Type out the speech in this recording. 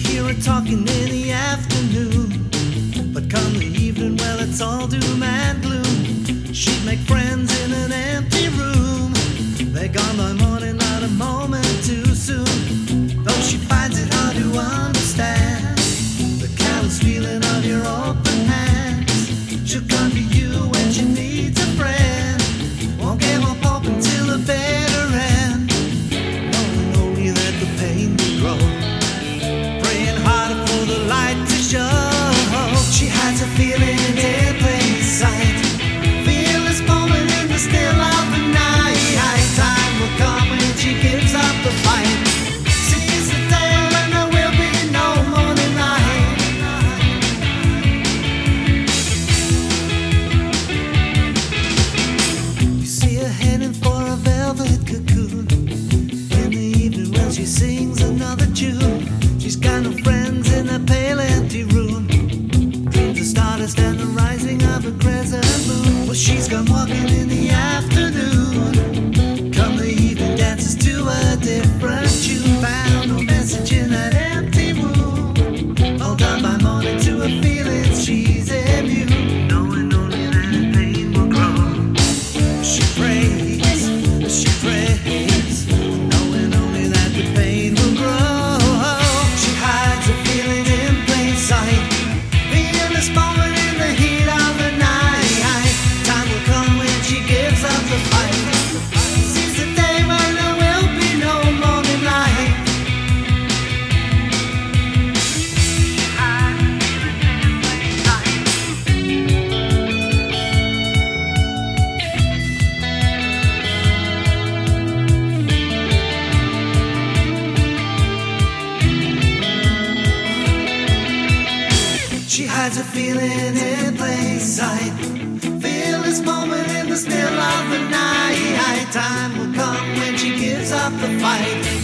hear her talking in the afternoon. But come the evening, well, it's all doom and gloom. She'd make friends in an empty room. They're gone by morning, not a moment too soon. Though she finds it hard to understand the callous feeling of your open hands. She'll come to. She gives up the fight. Sees the day when there will be no morning light. You see her heading for a velvet cocoon. In the evening when she sings another tune, she's got no friends in a pale empty room. Dreams of stardust and the rising of a crescent moon. Well, she's gone walking in the prays, she prays, She hides a feeling in plain sight. Feel this moment in the still of the night. Time will come when she gives up the fight.